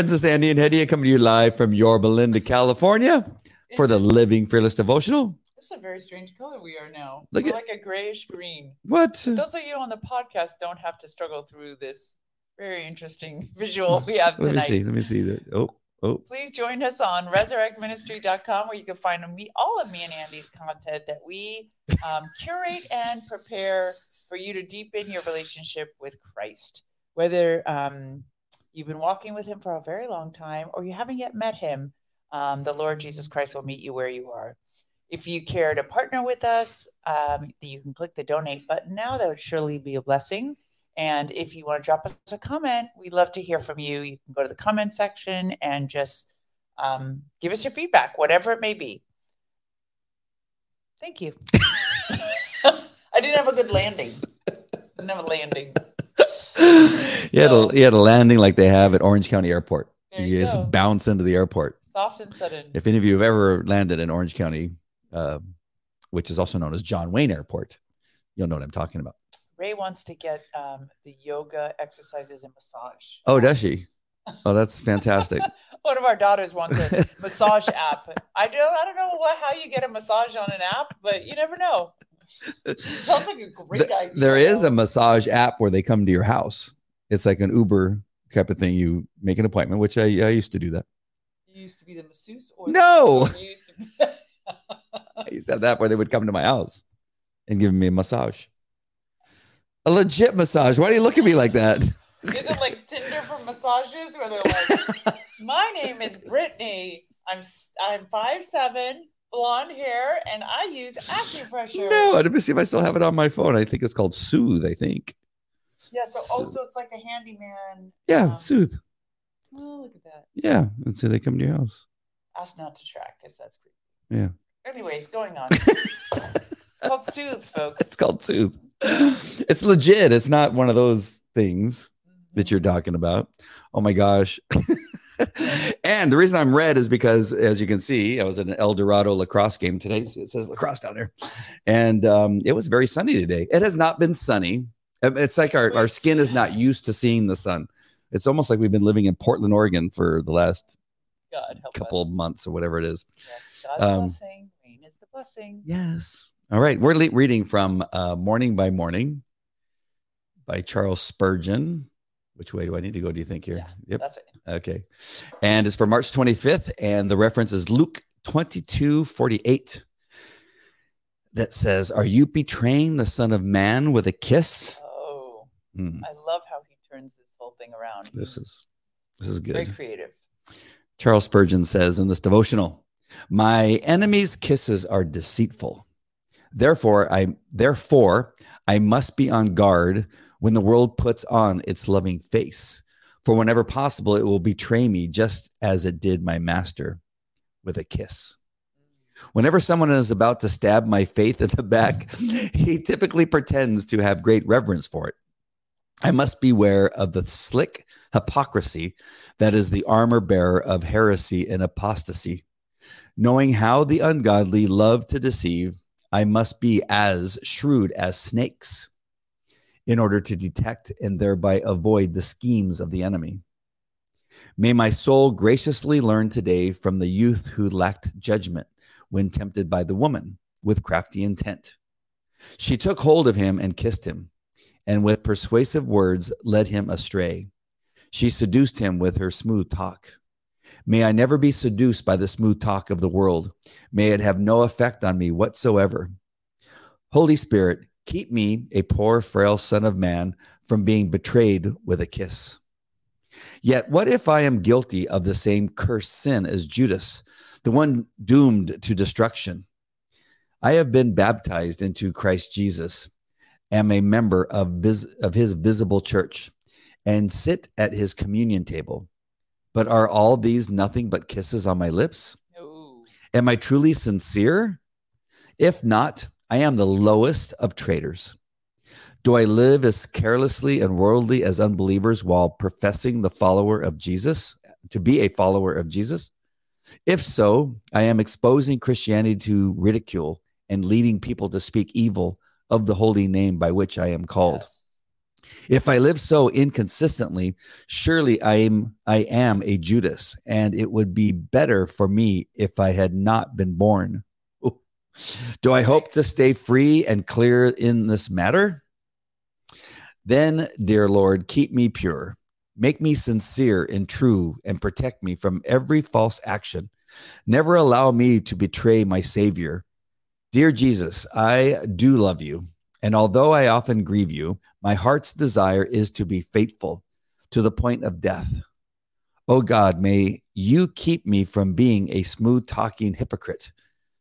It's Andy and Hedieh coming to you live from Yorba Linda, California for the Living Fearless Devotional. This is a very strange color we are now. Look We're at- like a grayish green. What? Those of you on the podcast don't have to struggle through this very interesting visual we have Let me see. Let me see. that. Oh, oh. Please join us on resurrectministry.com where you can find me all of me and Andy's content that we um, curate and prepare for you to deepen your relationship with Christ. Whether um, you've been walking with him for a very long time or you haven't yet met him, um, the Lord Jesus Christ will meet you where you are. If you care to partner with us, um, you can click the donate button now. That would surely be a blessing. And if you want to drop us a comment, we'd love to hear from you. You can go to the comment section and just um, give us your feedback, whatever it may be. Thank you. I didn't have a good landing. Didn't have a landing. You had, a, you had a landing like they have at Orange County Airport. There you you just bounce into the airport. Soft and sudden. If any of you have ever landed in Orange County, uh, which is also known as John Wayne Airport, you'll know what I'm talking about. Ray wants to get um, the yoga exercises and massage. Oh, does she? Oh, that's fantastic. One of our daughters wants a massage app. I don't I don't know what how you get a massage on an app, but you never know. Sounds like a great Th- idea. there is a massage app where they come to your house. It's like an Uber type of thing. You make an appointment, which I, I used to do that. You used to be the masseuse or No. Oh, you used to be I used to have that where they would come to my house and give me a massage. A legit massage. Why do you look at me like that? Is it like Tinder for massages where they're like, "My name is Brittany. I'm I'm five seven, blonde hair, and I use acupressure." no, let me see if I still have it on my phone. I think it's called Soothe, I think. Yeah. So So- also it's like a handyman. Yeah, um, Soothe. Oh, look at that. Yeah. And so they come to your house. Ask not to track because that's creepy. Yeah. Anyways, going on. it's called Soothe, folks. It's called Soothe. It's legit. It's not one of those things that you're talking about. Oh my gosh. and the reason I'm red is because, as you can see, I was at an El Dorado lacrosse game today. It says lacrosse down there. And um, it was very sunny today. It has not been sunny. It's like our, our skin is not used to seeing the sun. It's almost like we've been living in Portland, Oregon for the last God help couple of months or whatever it is. Yes, God's Um, blessing. Rain is the blessing. Yes. All right. We're le- reading from uh, Morning by Morning by Charles Spurgeon. Which way do I need to go? Do you think here? Yeah, Yep. That's it. Okay. And it's for March 25th. And the reference is Luke 22 48 that says, Are you betraying the Son of Man with a kiss? Hmm, I love how he turns this whole thing around. this is this is good. very creative. Charles Spurgeon says in this devotional, "My enemies' kisses are deceitful. Therefore, I therefore I must be on guard when the world puts on its loving face. For whenever possible, it will betray me just as it did my master with a kiss." Whenever someone is about to stab my faith in the back, he typically pretends to have great reverence for it. I must beware of the slick hypocrisy that is the armor bearer of heresy and apostasy. Knowing how the ungodly love to deceive, I must be as shrewd as snakes in order to detect and thereby avoid the schemes of the enemy. May my soul graciously learn today from the youth who lacked judgment when tempted by the woman with crafty intent. She took hold of him and kissed him, and with persuasive words led him astray. She seduced him with her smooth talk. May I never be seduced by the smooth talk of the world. May it have no effect on me whatsoever. Holy Spirit, keep me, a poor, frail son of man, from being betrayed with a kiss. Yet, what if I am guilty of the same cursed sin as Judas, the one doomed to destruction? I have been baptized into Christ Jesus, am a member of, vis- of his visible church, and sit at his communion table. But are all these nothing but kisses on my lips? Ooh. Am I truly sincere? If not, I am the lowest of traitors. Do I live as carelessly and worldly as unbelievers while professing the follower of Jesus, to be a follower of Jesus? If so, I am exposing Christianity to ridicule and leading people to speak evil of the holy name by which I am called. Yes. If I live so inconsistently, surely I am I am a Judas, and it would be better for me if I had not been born. Ooh. Do I hope to stay free and clear in this matter? Then, dear Lord, keep me pure. Make me sincere and true, and protect me from every false action. Never allow me to betray my Savior. Dear Jesus, I do love you and although I often grieve you, my heart's desire is to be faithful to the point of death. Oh God, may you keep me from being a smooth talking hypocrite,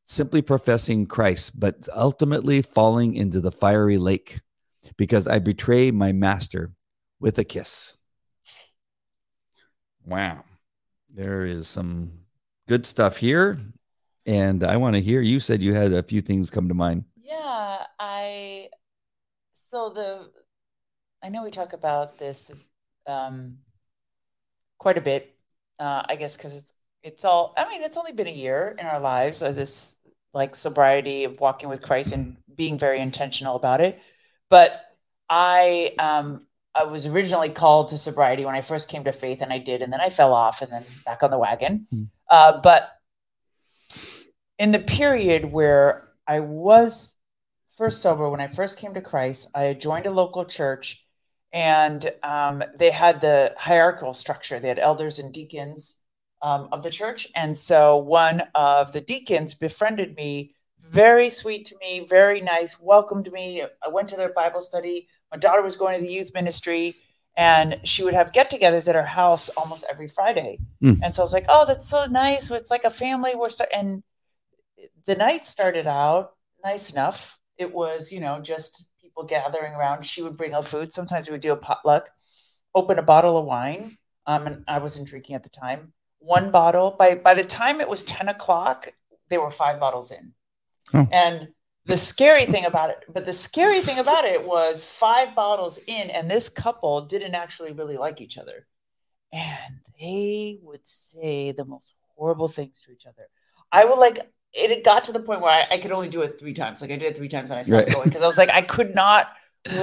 simply professing Christ, but ultimately falling into the fiery lake because I betray my master with a kiss. Wow. There is some good stuff here. And I want to hear you said you had a few things come to mind. Yeah, I so the I know we talk about this um, quite a bit. Uh, I guess because it's it's all. I mean, it's only been a year in our lives of this like sobriety of walking with Christ and being very intentional about it. But I um, I was originally called to sobriety when I first came to faith, and I did, and then I fell off, and then back on the wagon. Mm. Uh, but in the period where I was first sober, when I first came to Christ, I joined a local church and um, they had the hierarchical structure. They had elders and deacons um, of the church. And so one of the deacons befriended me, very sweet to me, very nice, welcomed me. I went to their Bible study. My daughter was going to the youth ministry and she would have get togethers at her house almost every Friday. Mm. And so I was like, oh, that's so nice. It's like a family. We're so, and the night started out nice enough it was, you know, just people gathering around. She would bring out food. Sometimes we would do a potluck, open a bottle of wine. Um, and I wasn't drinking at the time. One bottle. By by the time it was 10 o'clock, there were five bottles in. Oh. And the scary thing about it, but the scary thing about it was five bottles in, and this couple didn't actually really like each other. And they would say the most horrible things to each other. I would like it got to the point where I, I, could only do it three times. Like I did it three times and I stopped right. going because I was like, I could not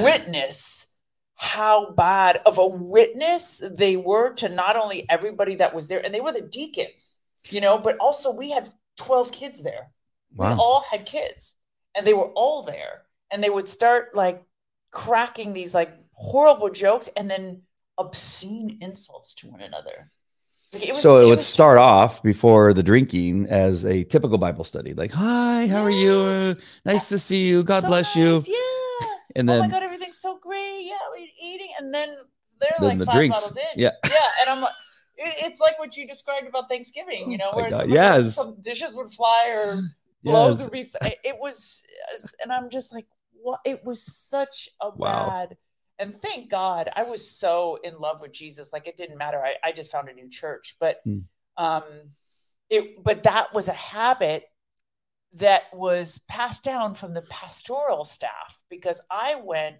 witness how bad of a witness they were to not only everybody that was there, and they were the deacons, you know, but also we had 12 kids there. Wow. We all had kids and they were all there. And they would start like cracking these like horrible jokes and then obscene insults to one another. It so it would start off before the drinking as a typical Bible study, like, "Hi, how yes. are you? Uh, nice to see you. God so bless nice. you." Yeah. And then, oh my God, everything's so great. Yeah, we're eating, and then they're then like the five drinks. bottles in. Yeah, yeah, and I'm like, it's like what you described about Thanksgiving. You know, oh where yes. some dishes would fly or blows yes. would be. It was, and I'm just like, what? It was such a wow. bad and thank God I was so in love with Jesus. Like it didn't matter. I, I just found a new church, but mm. um it but that was a habit that was passed down from the pastoral staff because I went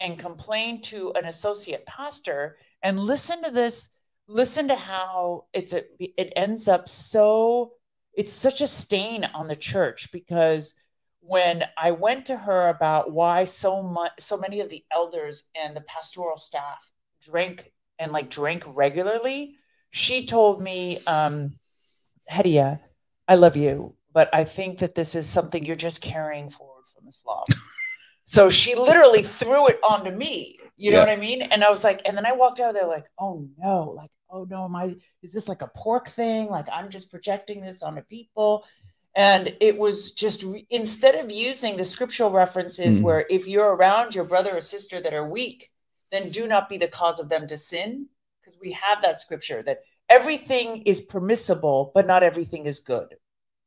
and complained to an associate pastor and listen to this listen to how it's a it ends up so it's such a stain on the church because when I went to her about why so much, so many of the elders and the pastoral staff drank and like drank regularly, she told me, um, Hedieh, I love you, but I think that this is something you're just carrying forward from Islam. so she literally threw it onto me. You know yeah. what I mean? And I was like, and then I walked out of there like, oh no, like, oh no, am I, is this like a pork thing? Like I'm just projecting this onto people. And it was just instead of using the scriptural references mm where if you're around your brother or sister that are weak, then do not be the cause of them to sin. Because we have that scripture that everything is permissible, but not everything is good,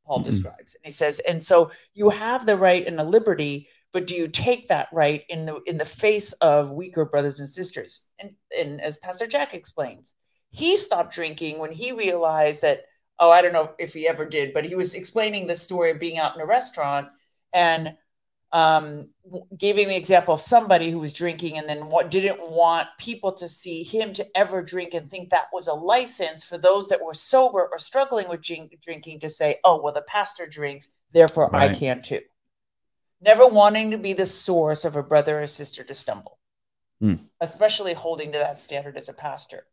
Paul mm describes. And he says, and so you have the right and the liberty, but do you take that right in the in the face of weaker brothers and sisters? And, and as Pastor Jack explains, he stopped drinking when he realized that oh, I don't know if he ever did, but he was explaining the story of being out in a restaurant and um, giving the example of somebody who was drinking and then what didn't want people to see him to ever drink and think that was a license for those that were sober or struggling with drink, drinking to say, oh, well, the pastor drinks, therefore right. I can too. Never wanting to be the source of a brother or sister to stumble. Hmm. especially holding to that standard as a pastor.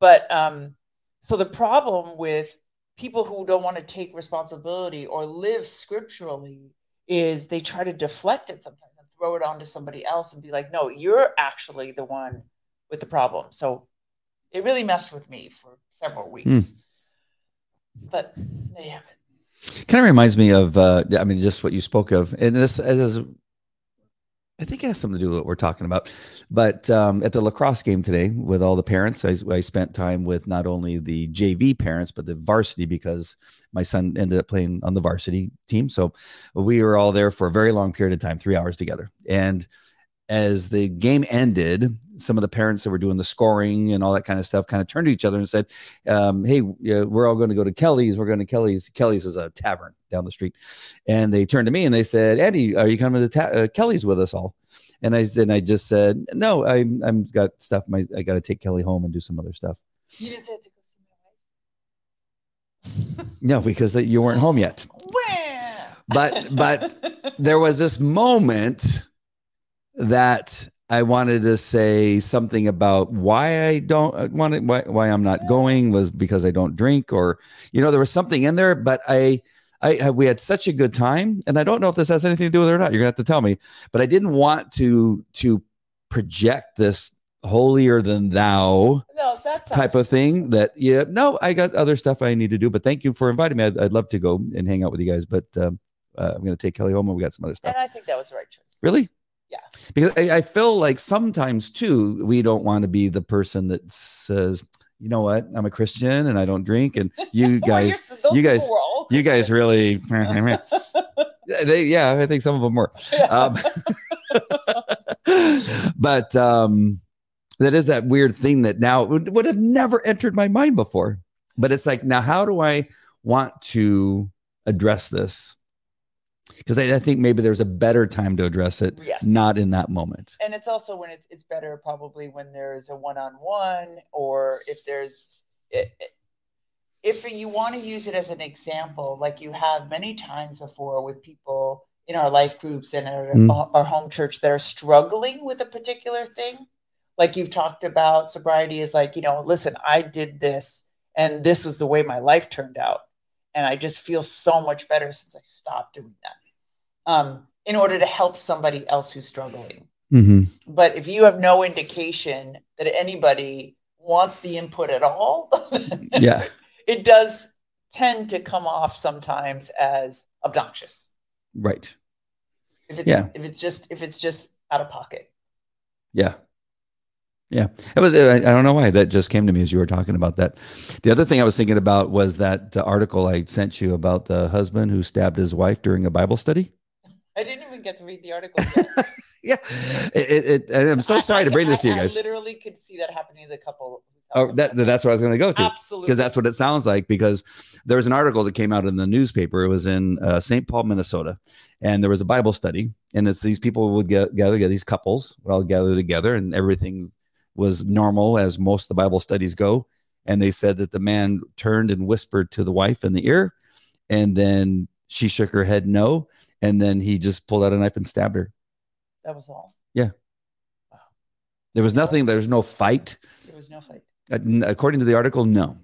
But um, so the problem with people who don't want to take responsibility or live scripturally is they try to deflect it sometimes and throw it onto somebody else and be like, no, you're actually the one with the problem. So it really messed with me for several weeks. But there you have it. kind of reminds me of uh i mean just what you spoke of and this is i think it has something to do with what we're talking about. But um at the lacrosse game today with all the parents i, I spent time with not only the jv parents but the varsity because my son ended up playing on the varsity team. So we were all there for a very long period of time three hours together. And as the game ended, some of the parents that were doing the scoring and all that kind of stuff kind of turned to each other and said, um, "Hey, we're all going to go to Kelly's. We're going to Kelly's. Kelly's is a tavern down the street." And they turned to me and they said, "Andy, are you coming to ta- uh, Kelly's with us all?" And I said, I just said, "No, I'm I'm got stuff. My I got to take Kelly home and do some other stuff." You just had to go see No, because you weren't home yet. my wife. But but there was this moment that I wanted to say something about why I don't want it, why, why I'm not going was because I don't drink, or you know, there was something in there. But I, I, I- we had such a good time, and I don't know if this has anything to do with it or not. You're gonna have to tell me. But I didn't want to to project this holier than thou no, type of thing. That yeah, no, I got other stuff I need to do. But thank you for inviting me. I'd, I'd love to go and hang out with you guys, but um, uh, I'm gonna take Kelly home, and we got some other stuff. And I think that was the right choice. Really? Yeah. Because I, I feel like sometimes too, we don't want to be the person that says, you know what, I'm a Christian and I don't drink. And you guys, you're- you guys- people were all you guys really, they, yeah, I think some of them were. Um, but um, that is that weird thing that now would, would have never entered my mind before. But it's like, now how do I want to address this? Because I, I think maybe there's a better time to address it, yes. not in that moment. and it's also when it's it's better probably when there's a one-on-one or if there's if you want to use it as an example like you have many times before with people in our life groups and at Mm. our, our home church that are struggling with a particular thing like you've talked about sobriety is like you know listen i did this and this was the way my life turned out and i just feel so much better since i stopped doing that um, in order to help somebody else who's struggling Mm-hmm. but if you have no indication that anybody wants the input at all, Yeah. it does tend to come off sometimes as obnoxious. Right. If it's Yeah. if it's just if it's just out of pocket. Yeah. Yeah. It was, I, I don't know why that just came to me as you were talking about that. The other thing I was thinking about was that uh, article I sent you about the husband who stabbed his wife during a Bible study. I didn't even get to read the article. Yeah. It, it, it- I'm so I- sorry to I- bring this to you guys. I literally could see that happening to the couple. Oh, that, that's what I was going to go to. absolutely because that's what it sounds like. Because there was an article that came out in the newspaper. It was in uh, St. Paul, Minnesota, and there was a Bible study. And it's these people would get gather, together, these couples would all gather together, and everything was normal as most of the Bible studies go. And they said that the man turned and whispered to the wife in the ear, and then she shook her head no, and then he just pulled out a knife and stabbed her. that was all. Yeah. There was nothing. There was no fight. There was no fight. Uh, according to the article no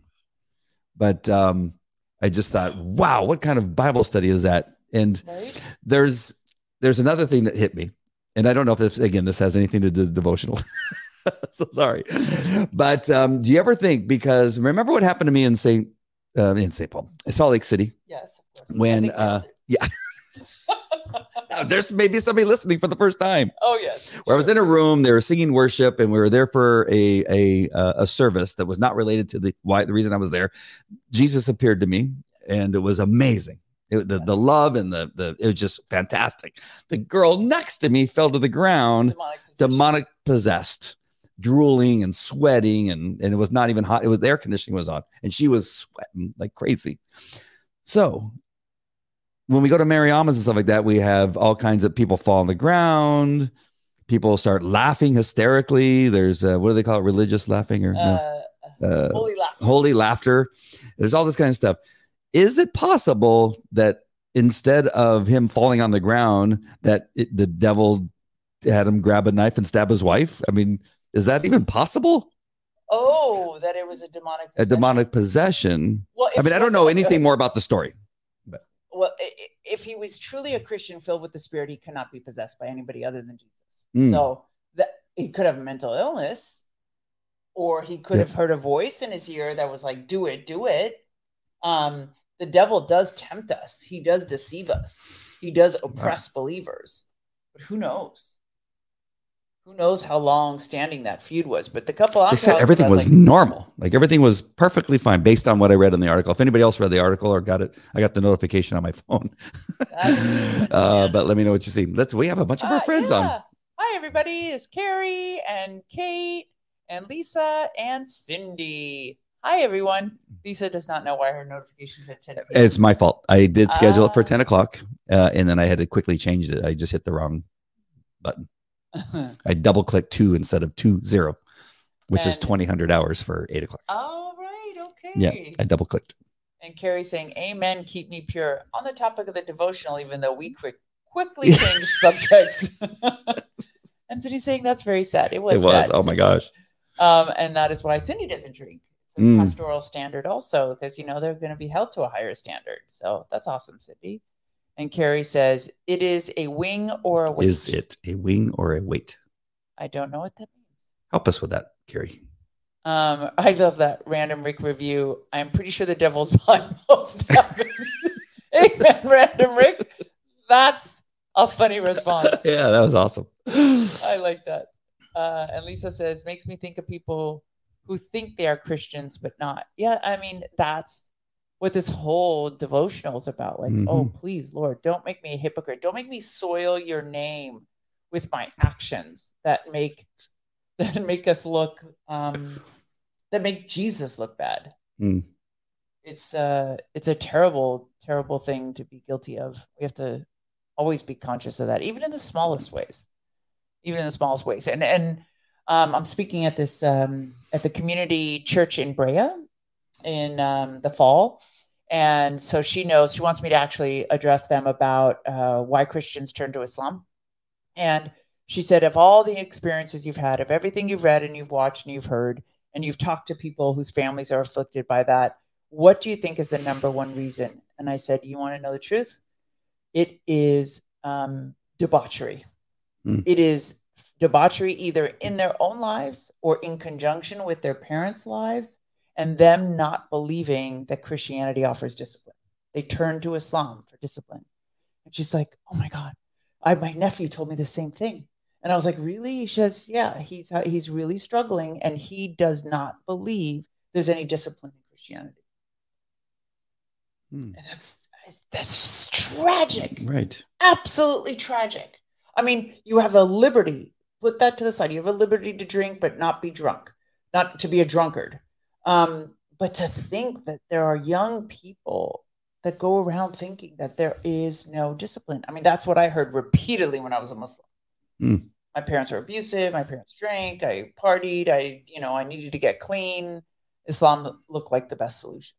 but um i just thought wow what kind of bible study is that and Right? there's there's another thing that hit me and i don't know if this again this has anything to do with devotional so sorry but um do you ever think because remember what happened to me in st uh, in st paul in salt lake city Yes, of course. When, think we all uh, yeah. There's maybe somebody listening for the first time oh yes. where I was in a room, they were singing worship, and we were there for a a a service that was not related to the why the reason I was there. Jesus appeared to me, and it was amazing. It, the the love and the the it was just fantastic. The girl next to me fell to the ground, demonic demonic possessed, drooling and sweating, and and it was not even hot. It was the air conditioning was on, and she was sweating like crazy. So when we go to Mariamas and stuff like that, we have all kinds of people fall on the ground. People start laughing hysterically. There's uh, what do they call it? Religious laughing or no? Uh, uh, holy laughter. holy laughter. There's all this kind of stuff. Is it possible that instead of him falling on the ground, that it, the devil had him grab a knife and stab his wife. I mean, is that even possible? Oh, that it was a demonic. A possession. demonic possession. Well, I mean, I don't know anything more about the story. Well, if he was truly a Christian filled with the Spirit, he cannot be possessed by anybody other than Jesus. Mm. So that he could have a mental illness, or he could Yeah. have heard a voice in his ear that was like, "Do it, do it." Um, the devil does tempt us. He does deceive us. He does oppress believers. But who knows? Who knows how long standing that feud was? But the couple said everything about, was like, normal. Like everything was perfectly fine based on what I read in the article. If anybody else read the article or got it, I got the notification on my phone. Uh, but let me know what you see. Let's. We have a bunch of our Ah, friends on. yeah. Hi, everybody. It's Carrie and Kate and Lisa and Cindy. Hi, everyone. Lisa does not know why her notifications at 10 It's my fault. I did schedule it for Ah. 10 o'clock uh, and then I had to quickly change it. I just hit the wrong button. I double clicked two instead of two zero, which is And- 2000 hours for eight o'clock. All right. Okay. Yeah, I double clicked. And Carrie saying, Amen, keep me pure. On the topic of the devotional, even though we quick, quickly changed subjects. and Cindy saying, That's very sad. It was. It was. sad, Oh my gosh. Um, and that is why Cindy doesn't drink. It's a Mm. pastoral standard also, because you know they're going to be held to a higher standard. So that's awesome, Cindy. And Carrie says, "It is a wing or a weight." Is it a wing or a weight? I don't know what that means. Help us with that, Carrie. Um, I love that random Rick review. I'm pretty sure the devil's behind most happenings. Amen, random Rick. That's a funny response. Yeah, that was awesome. I like that. Uh, and Lisa says, makes me think of people who think they are Christians but not. Yeah, I mean, that's what this whole devotional is about. Like, oh, please, Lord, don't make me a hypocrite. Don't make me soil your name with my actions that make that make us look um that make Jesus look bad. Mm. It's uh it's a terrible, terrible thing to be guilty of. We have to always be conscious of that, even in the smallest ways even in the smallest ways. And and um, I'm speaking at this um, at the community church in Brea in um, the fall, and so she knows she wants me to actually address them about uh, why Christians turn to Islam. And she said, of all the experiences you've had, of everything you've read and you've watched and you've heard, and you've talked to people whose families are afflicted by that, what do you think is the number one reason? And I said, you want to know the truth? It is um, debauchery. Hmm. It is debauchery either in their own lives or in conjunction with their parents' lives, and them not believing that Christianity offers discipline. They turn to Islam for discipline. And she's like, "Oh my God, I, my nephew told me the same thing." And I was like, "Really?" She says, "Yeah, he's he's really struggling, and he does not believe there's any discipline in Christianity." Hmm. And that's that's tragic Right. absolutely tragic. I mean, you have a liberty. Put that to the side. You have a liberty to drink, but not be drunk, not to be a drunkard. Um, but to think that there are young people that go around thinking that there is no discipline. I mean, that's what I heard repeatedly when I was a Muslim. Mm. My parents were abusive. My parents drank. I partied. I, you know, I needed to get clean. Islam looked like the best solution.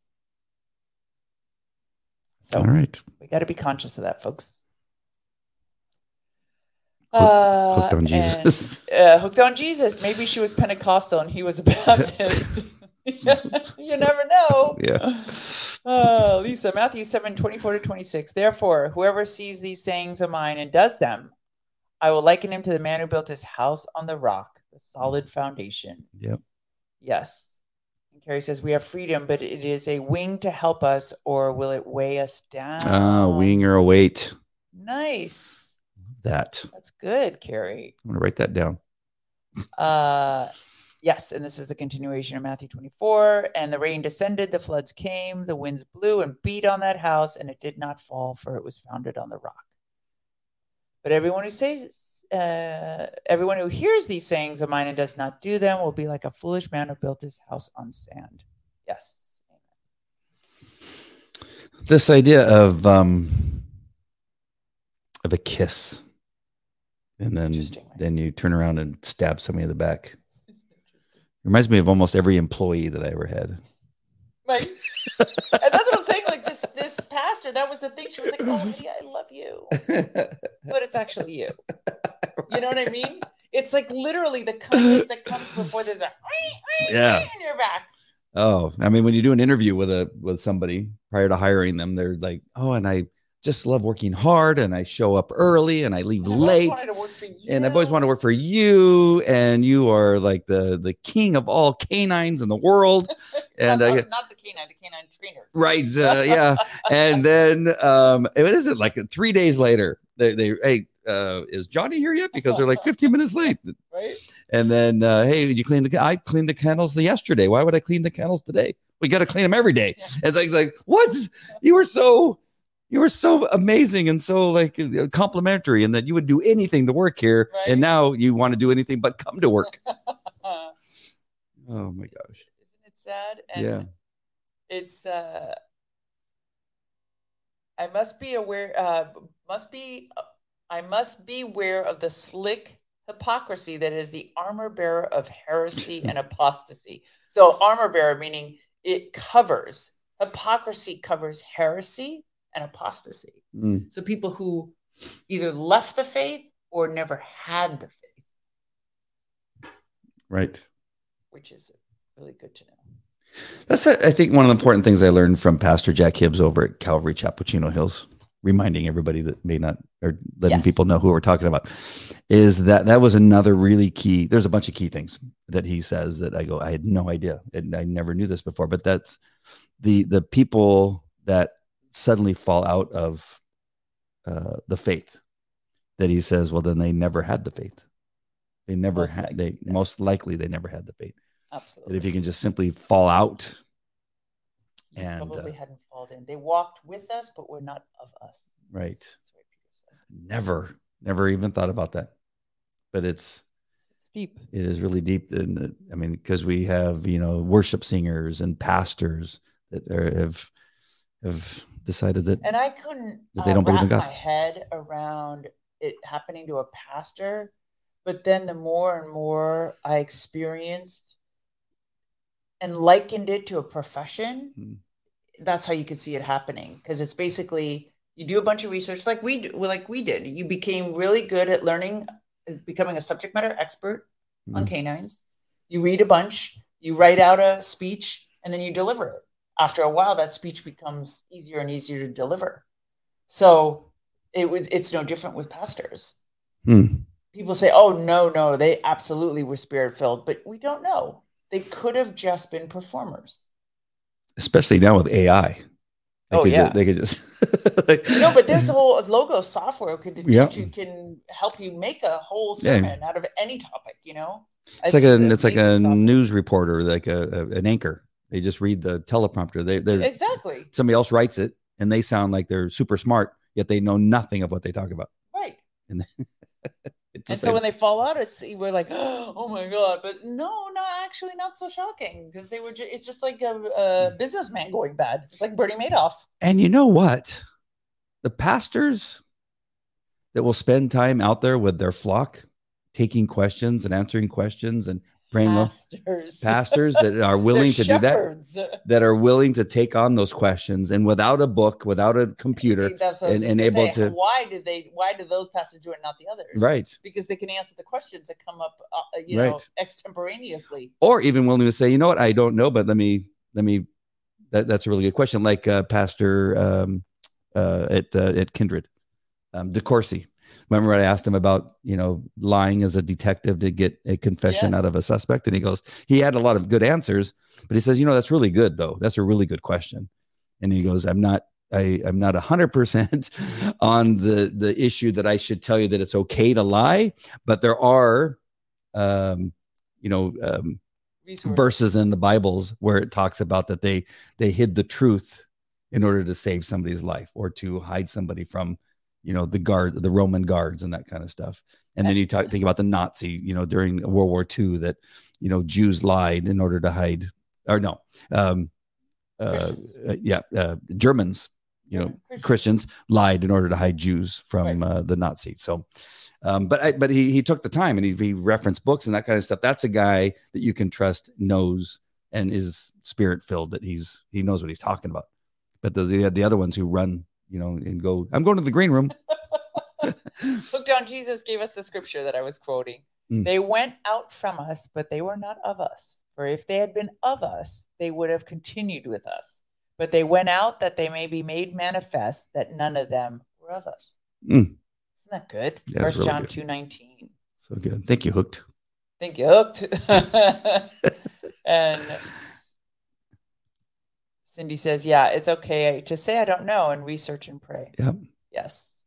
So All right. we got to be conscious of that, folks. Hook- Uh, hooked on and, Jesus. uh, hooked on Jesus. Maybe she was Pentecostal and he was a Baptist. you never know. Yeah. Uh, Lisa, Matthew 7 24 to 26. Therefore, whoever sees these sayings of mine and does them, I will liken him to the man who built his house on the rock, the solid foundation. Yep. Yes. And Carrie says, We have freedom, but it is a wing to help us, or will it weigh us down? Ah, wing or a weight. Nice. That. That's good, Carrie. I'm gonna write that down. Uh, yes, and this is the continuation of Matthew 24. And the rain descended, the floods came, the winds blew and beat on that house, and it did not fall, for it was founded on the rock. But everyone who says, uh, everyone who hears these sayings of mine and does not do them will be like a foolish man who built his house on sand. Yes. This idea of um of a kiss. And then then you turn around and stab somebody in the back. Reminds me of almost every employee that I ever had. Right. and that's what I'm saying. Like this, this pastor, that was the thing. She was like, "Oh, yeah, I love you," but it's actually you. You know what I mean? It's like literally the kindness that comes before there's a Yeah. in your back. Oh, I mean, when you do an interview with a with somebody prior to hiring them, they're like, "Oh, and I just love working hard, and I show up early, and I leave I've late, wanted to work for you. and I've always wanted to work for you, and you are like the the king of all canines in the world." And not, I, not, the canine, the canine trainer. right, uh, yeah, and then um, what is it like? Three days later, they they hey. Uh, is Johnny here yet? Because they're like 15 minutes late. Right? And then, uh, hey, you clean the? I cleaned the kennels yesterday. Why would I clean the kennels today? We got to clean them every day. Yeah. It's like, it's like what? You were so, you were so amazing and so like complimentary, and that you would do anything to work here. Right. And now you want to do anything but come to work. Oh my gosh. isn't it sad? And Yeah. it's uh I must be aware uh must be I must be aware of the slick hypocrisy that is the armor bearer of heresy and apostasy. So armor bearer meaning it covers hypocrisy covers heresy and apostasy. Mm, So people who either left the faith or never had the faith, right. which is really good to know. That's I think one of the important things I learned from Pastor Jack Hibbs over at Calvary Chapel Chino Hills, reminding everybody that may not or letting Yes. people know who we're talking about, is that that was another really key. There's a bunch of key things that he says that I go, I had no idea, and I never knew this before. But that's the the people that suddenly fall out of uh, the faith. That he says, well, then they never had the faith. They never Most had. likely, They most likely they never had the faith. absolutely That if you can just simply fall out You and, probably uh, hadn't fallen in. They walked with us, but were not of us. Right. That's Peter says. Never, never even thought about that. But it's It's deep. it is really deep. In the, I mean, because we have you know worship singers and pastors that are, have have decided that And I couldn't That they uh, don't believe in wrap God. my head around it happening to a pastor. But then the more and more I experienced and likened it to a profession, Hmm. that's how you could see it happening. Because it's basically you do a bunch of research like we like we did. You became really good at learning, uh, becoming a subject matter expert on Mhm. canines. You read a bunch, you write out a speech, and then you deliver it. After a while, that speech becomes easier and easier to deliver. So it was it's no different with pastors. Hmm. People say, "Oh no, no, they absolutely were spirit filled," but we don't know. They could have just been performers. especially now with AI. They Oh, could yeah. ju- they could just like, No, but there's a whole logo software Yeah. teach you can help you make a whole Yeah. sermon out of any topic. You know, it's like a it's like a software. news reporter, like a, a- an anchor. They just read the teleprompter. They they exactly somebody else writes it, and they sound like they're super smart, yet they know nothing of what they talk about. right. It's And so like- when they fall out, it's we're like, oh my god! But no, not actually, not so shocking because they were. Ju- it's just like a, a businessman going bad. It's like Bernie Madoff. And you know what? The pastors that will spend time out there with their flock, taking questions and answering questions and praying, o- Pastors, pastors that are willing to They're do that, that are willing to take on those questions and without a book, without a computer, That's what I was and- and able say. to- Why did they? Why did those pastors do it, not the others? right? Because they can answer the questions that come up, uh, you know, extemporaneously. Or even willing to say, you know what, I don't know, but let me, let me. That, that's a really good question. Like uh, Pastor um, uh, at uh, at Kindred, um, DeCourcy. Remember, I asked him about you know lying as a detective to get a confession Yes. out of a suspect, and he goes, he had a lot of good answers, but he says, you know, that's really good though. That's a really good question, and he goes, I'm not. I, I'm not hundred percent on the the issue that I should tell you that it's okay to lie, but there are, um, you know, um, Resources. verses in the Bibles where it talks about that they they hid the truth in order to save somebody's life or to hide somebody from you know the guard the Roman guards and that kind of stuff. And then you talk think about the Nazi, you know, during World War II that you know Jews lied in order to hide or no, um, uh, uh, yeah, uh, Germans, you know, Christians. Christians lied in order to hide Jews from Right. uh, the Nazis. So, um, but I, but he he took the time and he, he referenced books and that kind of stuff. That's a guy that you can trust knows and is spirit filled that he's he knows what he's talking about. But the the, the other ones who run, you know, and go, I'm going to the green room. Look down, Jesus gave us the scripture that I was quoting. Mm. They went out from us, but they were not of us. For if they had been of us, they would have continued with us. But they went out that they may be made manifest that none of them were of us. Mm. Isn't that good? Yeah, First really John two nineteen. So good. Thank you, Hooked. Thank you hooked. and Cindy says, Yeah, it's okay to say I don't know and research and pray. Yep. Yes.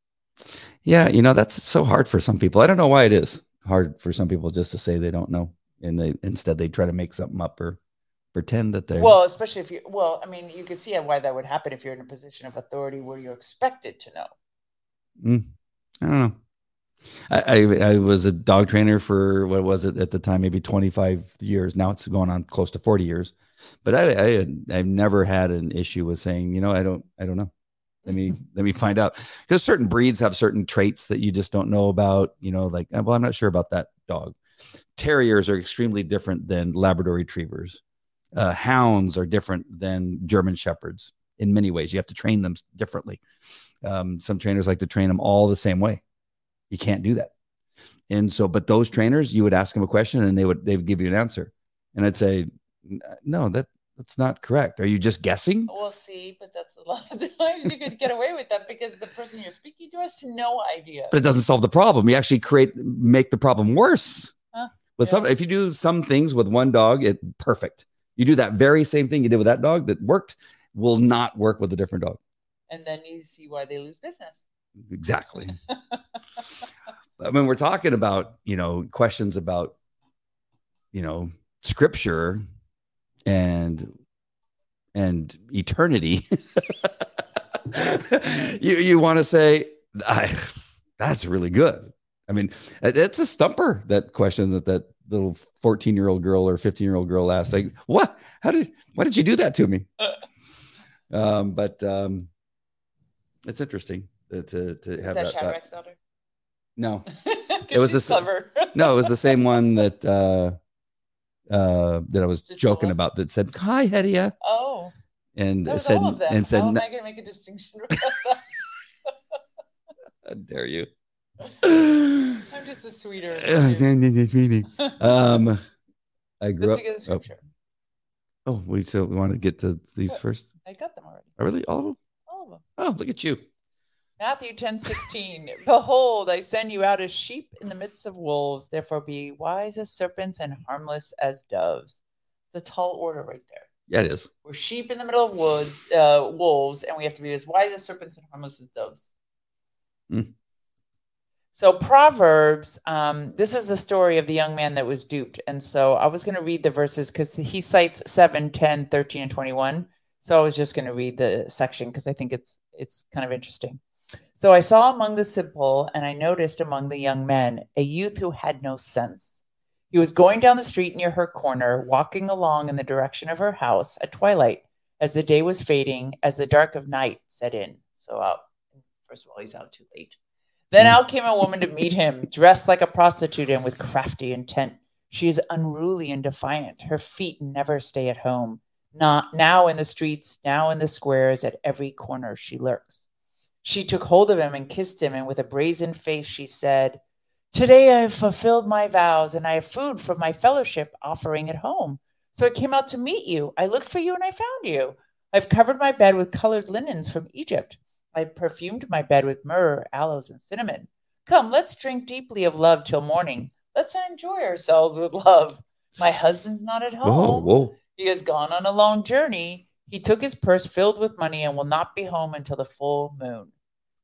Yeah, you know, that's so hard for some people. I don't know why it is hard for some people just to say they don't know. And they instead they try to make something up or pretend that they Well, especially if you, well, I mean, you can see why that would happen if you're in a position of authority where you're expected to know. Mm, I don't know. I, I I was a dog trainer for what was it at the time, maybe 25 years. Now it's going on close to 40 years. But I, I had, I've never had an issue with saying, you know, I don't I don't know. Let me let me find out because certain breeds have certain traits that you just don't know about. You know, like well, I'm not sure about that dog. Terriers are extremely different than Labrador Retrievers. Uh, hounds are different than German Shepherds in many ways. You have to train them differently. Um, some trainers like to train them all the same way. You can't do that. And so, but those trainers, you would ask them a question and they would they would give you an answer, and I'd say, Uh, no, that that's not correct. Are you just guessing? We'll see, but that's a lot of times you could get away with that because the person you're speaking to has no idea. But it doesn't solve the problem. You actually create make the problem worse. Huh, with some, if you do some things with one dog, it perfect. You do that very same thing you did with that dog that worked, will not work with a different dog. And then you see why they lose business. Exactly. I mean, we're talking about, you know, questions about, you know, scripture and and eternity. you you want to say I, that's really good. I mean, it- it's a stumper that question that that little 14 year old girl or 15 year old girl asked like what how did why did you do that to me um but um it's interesting to to, to Is have that that, thought. Daughter? no it was the she's clever. no, it was the same one that uh uh that I was joking about that said hi Hedieh Oh, and said all of them. and said How am I going to make a distinction? how dare you I'm just a sweeter. um I grew Let's up oh, oh we so we want to get to these What? first I got them already. oh, really all of them All of them. oh look at you Matthew 10 16. Behold, I send you out as sheep in the midst of wolves. Therefore, be wise as serpents and harmless as doves. It's a tall order right there. yeah it is We're sheep in the middle of woods, uh, wolves, and we have to be as wise as serpents and harmless as doves. Mm. So, Proverbs, um, this is the story of the young man that was duped. And so I was going to read the verses because he cites 7, 10, 13, and 21. So I was just going to read the section because I think it's it's kind of interesting. So I saw among the simple, and I noticed among the young men a youth who had no sense. He was going down the street near her corner, walking along in the direction of her house at twilight, as the day was fading, as the dark of night set in. So out, first of all, he's out too late. Then mm. out came a woman to meet him, dressed like a prostitute and with crafty intent. She is unruly and defiant. Her feet never stay at home. Not now in the streets, now in the squares, at every corner she lurks. She took hold of him and kissed him, and with a brazen face she said, Today I have fulfilled my vows, and I have food from my fellowship offering at home. So I came out to meet you. I looked for you and I found you. I've covered my bed with colored linens from Egypt. I perfumed my bed with myrrh, aloes, and cinnamon. Come, let's drink deeply of love till morning. Let's enjoy ourselves with love. My husband's not at whoa home. whoa He has gone on a long journey. He took his purse filled with money and will not be home until the full moon.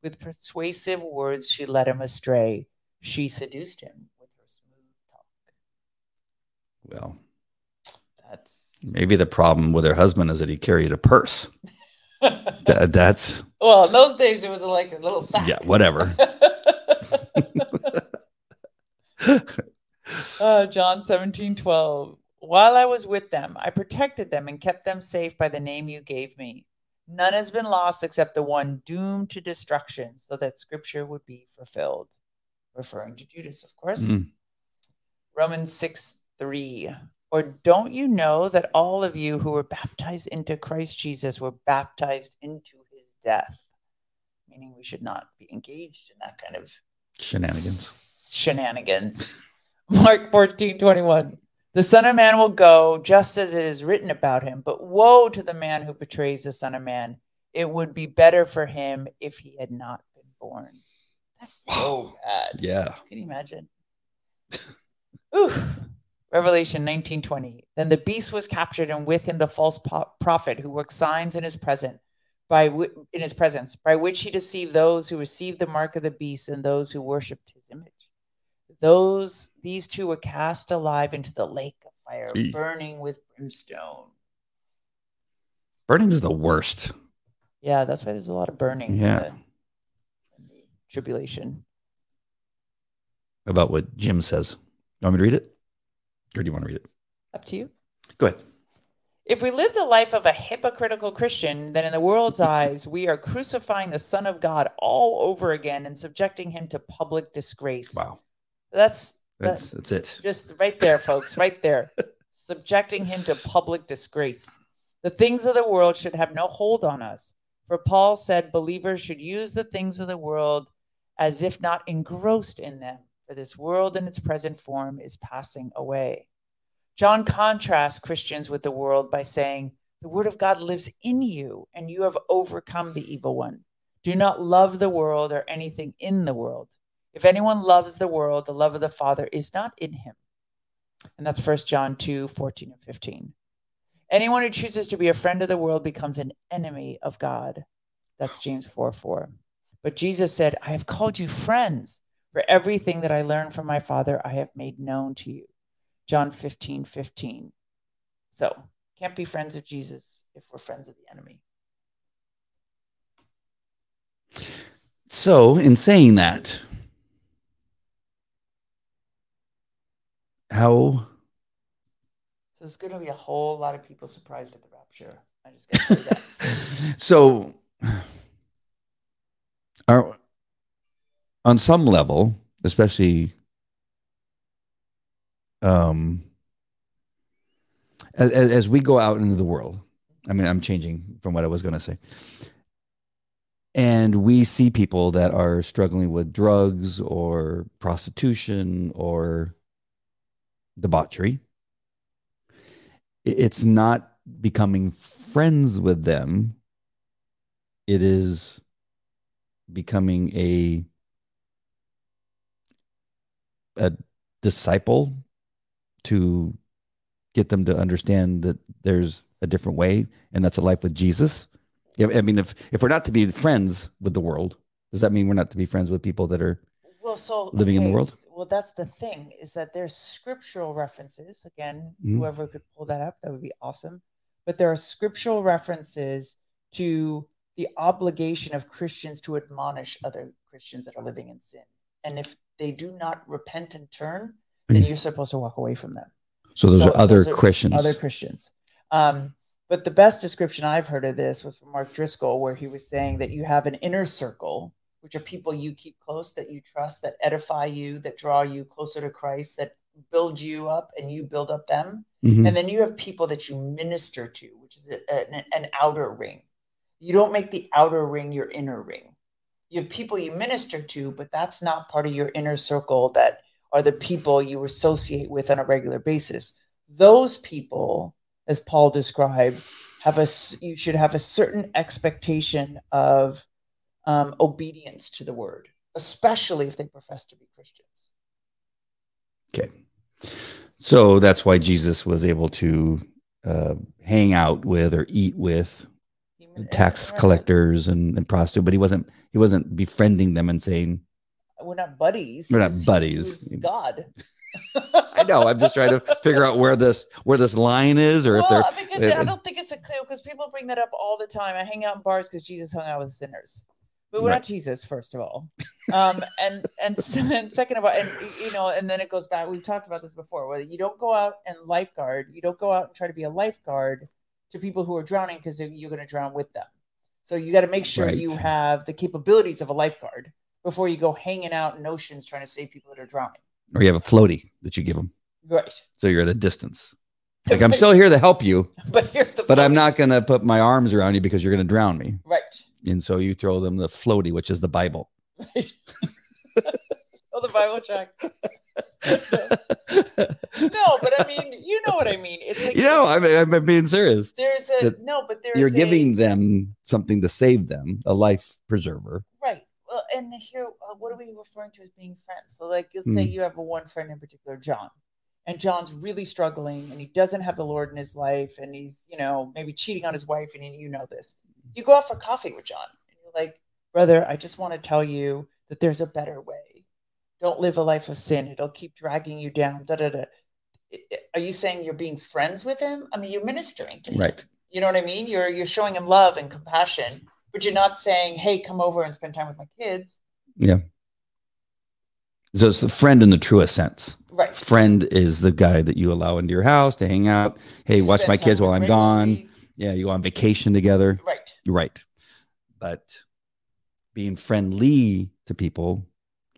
With persuasive words, she led him astray. She seduced him with her smooth talk. well That's maybe the problem with her husband is that he carried a purse That- that's well, in those days it was like a little sack. yeah whatever uh, John 17, 12. While I was with them, I protected them and kept them safe by the name you gave me. None has been lost except the one doomed to destruction, so that scripture would be fulfilled. Referring to Judas, of course. Mm. Romans 6, 3. Or don't you know that all of you who were baptized into Christ Jesus were baptized into his death? Meaning we should not be engaged in that kind of Shenanigans. shenanigans. Mark 14, 21. The Son of Man will go just as it is written about him, but woe to the man who betrays the Son of Man. It would be better for him if he had not been born. That's so bad. Yeah. Can you imagine? Ooh. Revelation 19:20. Then the beast was captured, and with him the false po- prophet who worked signs in his present, by w- in his presence, by which he deceived those who received the mark of the beast and those who worshipped his image. Those these two were cast alive into the lake of fire, Eek. burning with brimstone. Burning's the worst. Yeah, that's why there's a lot of burning. in Yeah. the- in the tribulation. About what Jim says. You want me to read it? Or do you want to read it? Up to you. Go ahead. If we live the life of a hypocritical Christian, then in the world's eyes, we are crucifying the Son of God all over again and subjecting him to public disgrace. Wow. That's, That's that's it. just right there, folks, right there. subjecting him to public disgrace. The things of the world should have no hold on us. For Paul said believers should use the things of the world as if not engrossed in them, for this world in its present form is passing away. John contrasts Christians with the world by saying, The word of God lives in you, and you have overcome the evil one. Do not love the world or anything in the world. If anyone loves the world, the love of the Father is not in him. And that's 1 John 2 14 and 15. Anyone who chooses to be a friend of the world becomes an enemy of God. That's James 4 4. But Jesus said, I have called you friends, for everything that I learned from my Father I have made known to you. John 15 15. So, can't be friends of Jesus if we're friends of the enemy. So, in saying that, how So, there's going to be a whole lot of people surprised at the rapture. I just got to say that. so are on some level, especially um as, as we go out into the world, I mean, I'm changing from what I was going to say. And we see people that are struggling with drugs or prostitution or debauchery. It's not becoming friends with them. It is becoming a a disciple to get them to understand that there's a different way and that's a life with Jesus. I mean if if we're not to be friends with the world, does that mean we're not to be friends with people that are Well, so Living in the world? Well, that's the thing is that there's scriptural references. Again, Mhm. whoever could pull that up, that would be awesome. But there are scriptural references to the obligation of Christians to admonish other Christians that are living in sin. And if they do not repent and turn, then Mhm. you're supposed to walk away from them so those So are other those are Christians. other Christians. Um, but the best description I've heard of this was from Mark Driscoll, where he was saying that you have an inner circle, which are people you keep close, that you trust, that edify you, that draw you closer to Christ, that build you up and you build up them. Mhm. And then you have people that you minister to, which is a, an, an outer ring. You don't make the outer ring your inner ring. You have people you minister to, but that's not part of your inner circle that are the people you associate with on a regular basis. Those people, as Paul describes, have a you should have a certain expectation of um, obedience to the word, especially if they profess to be Christians. Okay. So that's why Jesus was able to uh, hang out with or eat with tax collectors and, and prostitutes, but he wasn't he wasn't befriending them and saying, We're not buddies. We're not He was- he buddies. God. I know, I'm just trying to figure out where this where this line is or if well, they're because uh, I don't think it's a clue because people bring that up all the time. I hang out in bars because Jesus hung out with sinners, but we're Right. not Jesus, first of all. Um, and and, and second of all, and you know, and then it goes back. We've talked about this before. Whether you don't go out and lifeguard, you don't go out and try to be a lifeguard to people who are drowning because you're going to drown with them. So you got to make sure you have the capabilities of a lifeguard before you go hanging out in oceans trying to save people that are drowning. or you have a floaty that you give them. Right. So you're at a distance. Like I'm still here to help you, But here's the. but I'm not going to put my arms around you because you're going to drown me. Right. And so you throw them the floaty, which is the Bible. Right. oh, the Bible check. No, but I mean, you know what I mean. It's like you know, I'm, I'm being serious. there's a no, but there's You're a- giving them something to save them, a life preserver. right. Well, and here, uh, what are we referring to as being friends? So, like, let's say Hmm. you have a one friend in particular, John, and John's really struggling, and he doesn't have the Lord in his life, and he's, you know, maybe cheating on his wife, and you know this. You go out for coffee with John, and you're like, brother, I just want to tell you that there's a better way. Don't live a life of sin; it'll keep dragging you down. Da da da. Are you saying you're being friends with him? I mean, you're ministering to him. Right. You know what I mean? You're you're showing him love and compassion, but you're not saying, "Hey, come over and spend time with my kids." Yeah. So it's the friend in the truest sense. Right. Friend is the guy that you allow into your house to hang out. Hey, You watch my kids while I'm gone. Yeah, you go on vacation together. Right. Right. But being friendly to people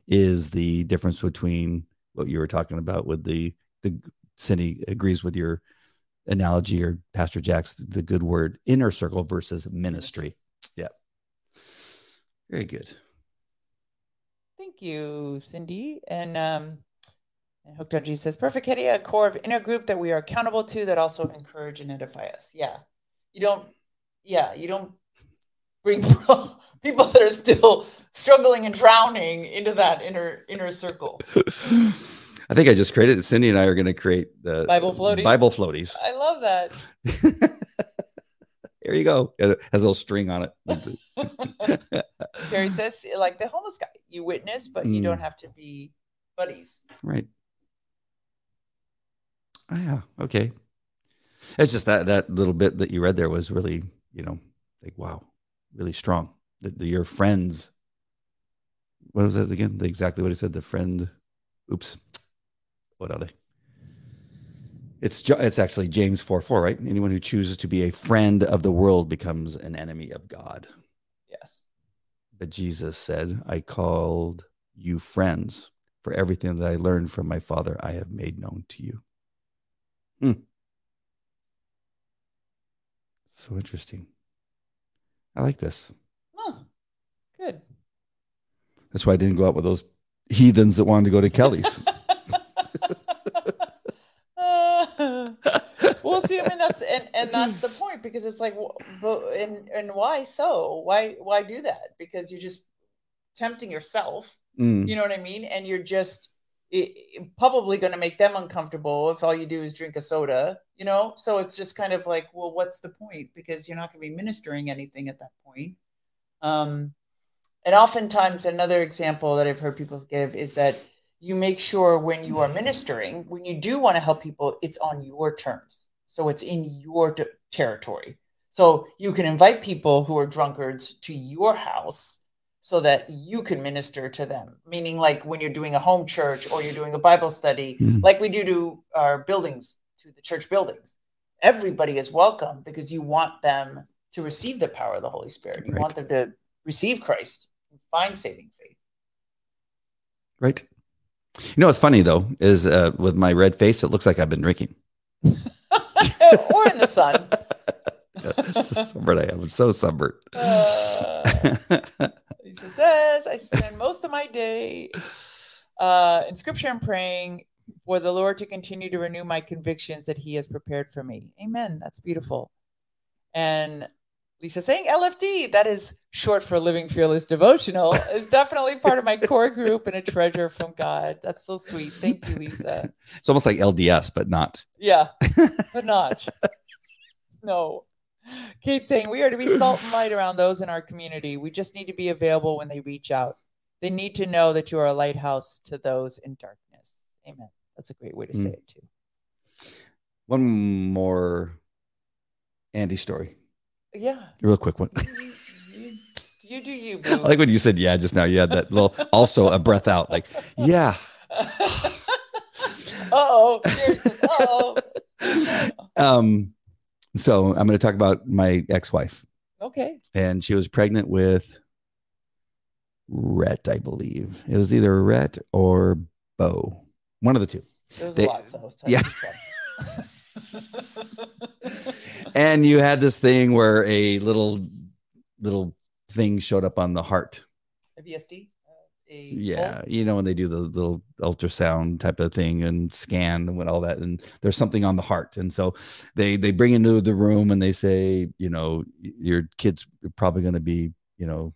is the difference between what you were talking about with the the Cindy agrees with your analogy or Pastor Jack's the good word inner circle versus ministry. Yeah. Very good. Thank you, Cindy. And um, and Hooked on Jesus "Perfect Kitty, a core of inner group that we are accountable to that also encourage and edify us." Yeah. You don't. Yeah, you don't bring people that are still struggling and drowning into that inner inner circle. I think I just created Cindy and I are going to create the Bible floaties? Bible floaties. I love that. There you go. It has a little string on it. Carrie says, like the homeless guy, you witness, but you Mm. don't have to be buddies. Right. Oh, yeah. Okay. It's just that that little bit that you read there was really, you know, like wow, really strong. The, the, your friends. What was that again? The, exactly what he said. The friend. Oops. What are they? It's it's actually James four four, right? Anyone who chooses to be a friend of the world becomes an enemy of God. Yes. But Jesus said, I called you friends, for everything that I learned from my Father, I have made known to you. Hmm. So interesting. I like this. Good. That's why I didn't go out with those heathens that wanted to go to Kelly's. Uh, well, see, I mean, that's and and that's the point because it's like, but and and why so? Why why do that? Because you're just tempting yourself. Mm, You know what I mean? And you're just i- i- probably going to make them uncomfortable if all you do is drink a soda. You know, so it's just kind of like, well, what's the point? Because you're not going to be ministering anything at that point. Um, and oftentimes, another example that I've heard people give is that you make sure when you are ministering, when you do want to help people, it's on your terms. So it's in your t- territory. So you can invite people who are drunkards to your house so that you can minister to them. Meaning, like when you're doing a home church or you're doing a Bible study, Mhm. like we do to our buildings, to the church buildings. Everybody is welcome because you want them to receive the power of the Holy Spirit. You Right. want them to receive Christ and find saving faith. right. You know what's funny though is uh, with my red face, it looks like I've been drinking. or in the sun. sunburned I am. I'm so sunburned. Uh, says, I spend most of my day uh, in scripture and praying for the Lord to continue to renew my convictions that He has prepared for me. Amen. That's beautiful. And Lisa saying LFD, that is short for Living Fearless Devotional, is definitely part of my core group and a treasure from God. That's so sweet. Thank you, Lisa. it's almost like LDS, but not. Yeah, but not. No. Kate saying we are to be salt and light around those in our community. We just need to be available when they reach out. They need to know that you are a lighthouse to those in darkness. Amen. That's a great way to say Mm. it too. One more Andy story, Yeah. real quick one. You, you do you, I like when you said yeah just now. You had that little also a breath out, like yeah. oh. Oh. Um, so I'm going to talk about my ex-wife, Okay. and she was pregnant with Rhett, I believe. It was either Rhett or Bo, one of the two. They- a lot. So yeah. and you had this thing where a little little thing showed up on the heart. A VSD. uh, A Yeah, you know when they do the little ultrasound type of thing and scan and all that, and there's something on the heart, and so they they bring into the room and they say, you know, your kid's probably going to be, you know,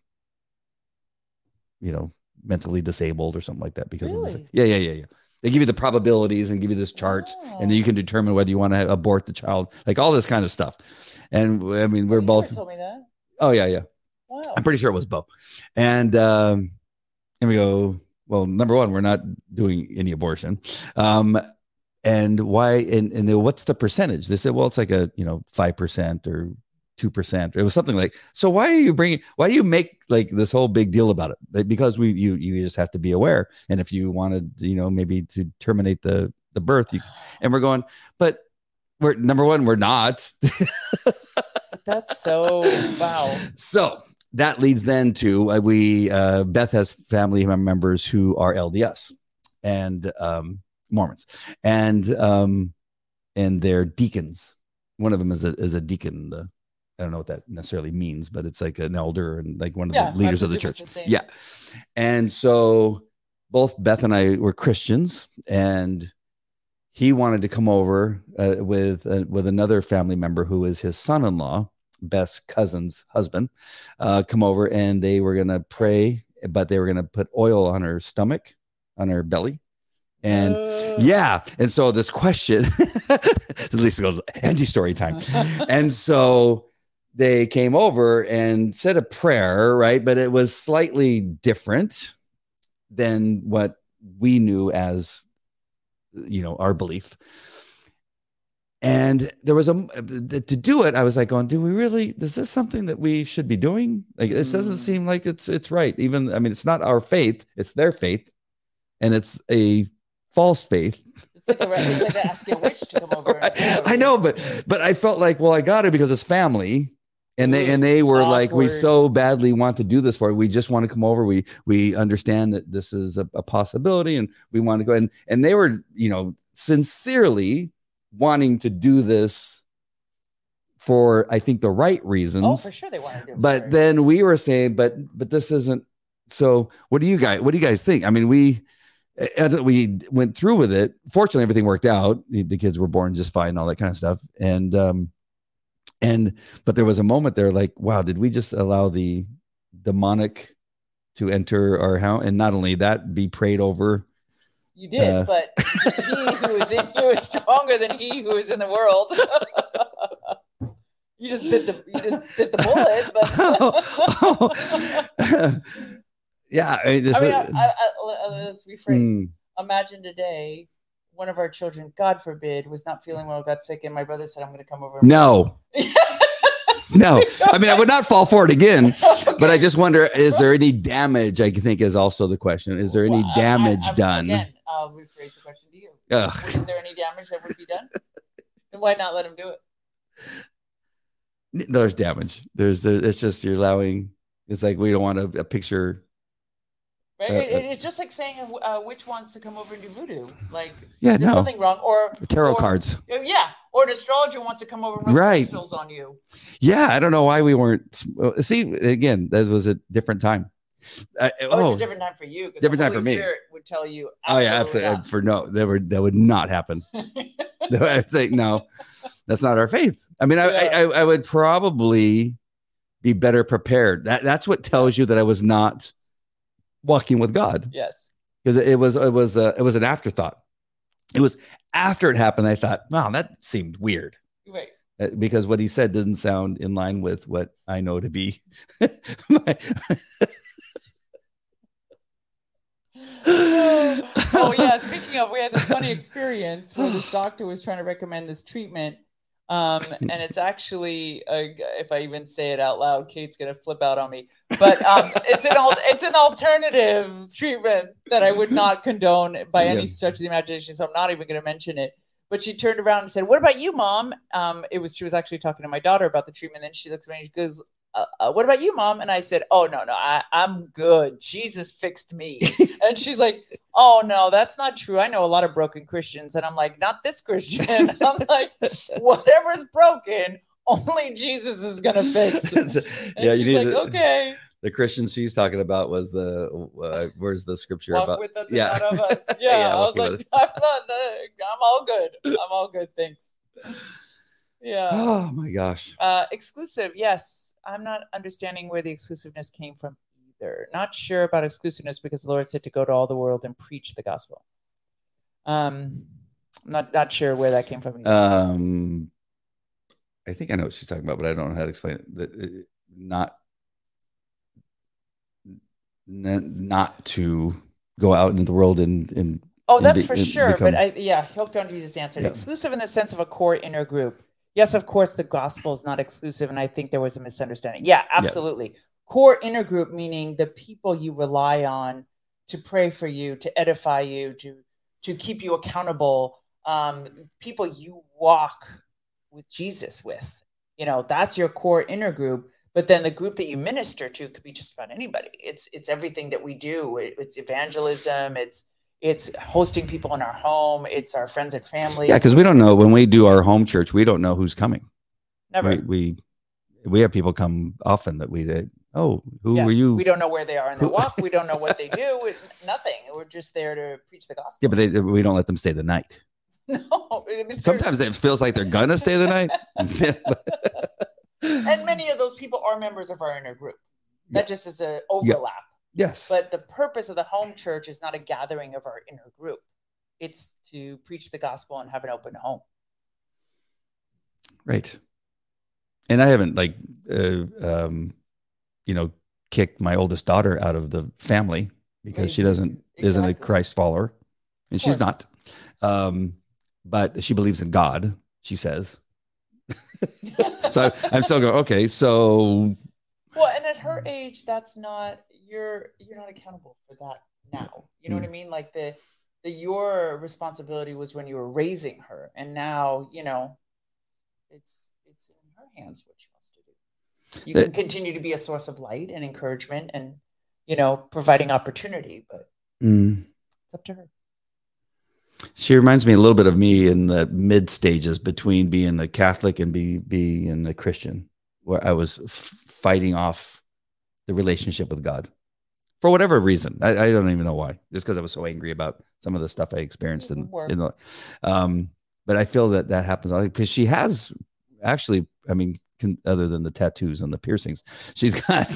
you know, mentally disabled or something like that because of this. Yeah, yeah, yeah, yeah. They give you the probabilities and give you this charts, and then you Oh. can determine whether you want to abort the child, like all this kind of stuff. And I mean, we're You both. told me that. Oh yeah, yeah. Wow. I'm pretty sure it was Bo. And um, and we go, well, number one, we're not doing any abortion. Um, and why? And, and what's the percentage? They said, well, it's like a you know five percent or two percent. It was something like. So why are you bringing? Why do you make like this whole big deal about it? Because we you you just have to be aware. And if you wanted, you know, maybe to terminate the the birth, you. And we're going, but we're number one, we're not. That's so wow. So that leads then to uh, we uh, Beth has family members who are LDS and um, Mormons, and um, and they're deacons. One of them is a is a deacon. The, I don't know what that necessarily means, but it's like an elder and like one of Yeah, the leaders of the church. the. Yeah, and so both Beth and I were Christians, and he wanted to come over uh, with uh, with another family member who is his son-in-law, Beth's cousin's husband, uh, come over, and they were gonna pray, but they were gonna put oil on her stomach, on her belly, and Uh, yeah, and so this question, at least it goes Angie story time, and so they came over and said a prayer, right? But it was slightly different than what we knew as, you know, our belief. And there was a to do it. I was like, going, do we really? Is this something that we should be doing? Like, this doesn't Mm. seem like it's it's right. Even I mean, it's not our faith; it's their faith, and it's a false faith. It's like, a, it's like to ask a witch to come over. Right. I know, but but I felt like, well, I got it because it's family, and they and they were like, we so badly want to do this for it. We just want to come over. We we understand that this is a, a possibility, and we want to go. And and they were, you know, sincerely wanting to do this for, I think, the right reasons. Oh, for sure they want to do it. But then we were saying, but but this isn't. So what do you guys? What do you guys think? I mean, we we went through with it. Fortunately, everything worked out. The, the kids were born just fine, and all that kind of stuff. And um, and but there was a moment there, like, wow, did we just allow the demonic to enter our house? And not only that, be prayed over. you did, uh, but he who is in you is stronger than he who is in the world. you just bit the you just bit the bullet, but yeah, I mean, this I mean, I, I, I, let's rephrase. Hmm. Imagine today, one of our children, God forbid, was not feeling well, got sick, and my brother said, "I'm going to come over." no, no. I mean, I would not fall for it again. But I just wonder: is there any damage? I think is also the question. Is there any Well, I- I- damage I- done? Again, I'll rephrase the question to you. Ugh. Is there any damage that would be done? Then why not let him do it? No, there's damage. There's, there, it's just you're allowing. It's like we don't want a, a picture. Right? Uh, It- uh, it's just like saying uh, witch wants to come over and do voodoo. Like, Yeah, there's no nothing wrong. Or tarot or- cards. uh, Yeah, or an astrologer wants to come over and rub Right. crystals on you. Yeah, I don't know why we weren't. See, again, that was a different time. Uh, Oh, oh, it's a different time for you. Different the time for me. Spirit Would tell you. oh yeah, absolutely. For no, that would that would not happen. I'd say no, that's not our faith. I mean, I, I I I would probably be better prepared. That that's what tells you that I was not walking with God yes. because it was it was uh, it was an afterthought. It was after it happened. I thought, wow, that seemed weird Right. Uh, because what he said didn't sound in line with what I know to be. my- oh yeah. Speaking of, we had this funny experience where this doctor was trying to recommend this treatment, um, and it's actually, uh, if I even say it out loud, Kate's gonna flip out on me. But um, it's an al- it's an alternative treatment that I would not condone by any Yeah. stretch of the imagination. So I'm not even gonna mention it. But she turned around and said, "What about you, mom?" Um, it was she was actually talking to my daughter about the treatment. Then she looks at me and she goes, uh, uh, "What about you, mom?" And I said, "Oh no, no, I, I'm good. Jesus fixed me." and she's like, "Oh no, that's not true. I know a lot of broken Christians." And I'm like, "Not this Christian." I'm like, "Whatever's broken." only Jesus is gonna fix. And yeah, you need like, to- okay, the Christian she's talking about was the uh, where's the scripture walk about with us yeah. and us. Yeah, Yeah, I was like, I'm not. The, I'm all good. I'm all good. Thanks. Yeah. oh my gosh Uh, exclusive, yes. I'm not understanding where the exclusiveness came from either. Not sure about exclusiveness because the Lord said to go to all the world and preach the gospel. Um, I'm not not sure where that came from. either. um i think i know what she's talking about but i don't know how to explain it that uh, not n- not to go out into the world and and oh, and that's be- for and sure. become- but I, yeah, hooked on Jesus answered. Yeah. Exclusive in the sense of a core inner group. Yes, of course, the gospel is not exclusive, and I think there was a misunderstanding. Yeah, absolutely. Core inner group meaning the people you rely on to pray for you, to edify you, to to keep you accountable. Um, people you walk with Jesus with. You know, that's your core inner group. But then the group that you minister to could be just about anybody. It's it's everything that we do. It- it's evangelism. It's it's hosting people in our home. It's our friends and family. yeah because we don't know when we do our home church we don't know who's coming Never. we, we we have people come often that we did oh who Yes. were you We don't know where they are in their walk. We don't know what they do. Nothing. We're just there to preach the gospel. yeah but they, we don't let them stay the night no. I mean, sometimes it feels like they're gonna stay the night and many of those people are members of our inner group. Yeah. That just is a overlap. Yes But the purpose of the home church is not a gathering of our inner group. It's to preach the gospel and have an open home. Right. And I haven't like, uh, um, you know, kicked my oldest daughter out of the family because she doesn't isn't a Christ follower, and she's not. Um, but she believes in God. She says. So I, I'm still going. Okay, so well, and at her age, that's not you're you're not accountable for that now. You know what I mean? Like the the your responsibility was when you were raising her, and now you know it's it's in her hands what she wants to do. You can continue to be a source of light and encouragement, and you know providing opportunity, but mm, it's up to her. she reminds me a little bit of me in the mid stages between being a Catholic and be, being a Christian, where I was f- fighting off the relationship with God for whatever reason. I, I don't even know why. Just because I was so angry about some of the stuff I experienced in, in the. Um, but I feel that that happens because she has actually. I mean, can, other than the tattoos and the piercings, she's got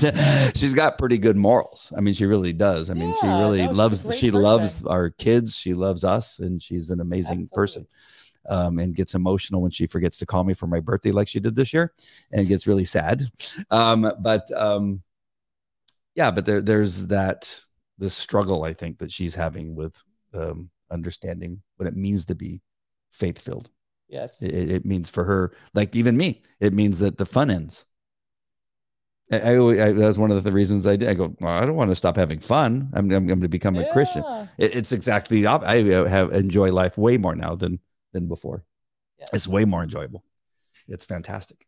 she's got pretty good morals. I mean, she really does. I mean, she really loves. She loves our kids. She loves us, and she's an amazing person um, and gets emotional when she forgets to call me for my birthday, like she did this year, and gets really sad. Um, but um, yeah, but there, there's that this struggle I think that she's having with um, understanding what it means to be faith filled. Yes. It, it- means for her, like even me, it means that the fun ends. I, I, always- I that's one of the reasons I did. I go, well, I don't want to stop having fun. I'm, I'm going to become a Christian. It, it's exactly the I have enjoy life way more now than than before. Yeah. It's way more enjoyable. It's fantastic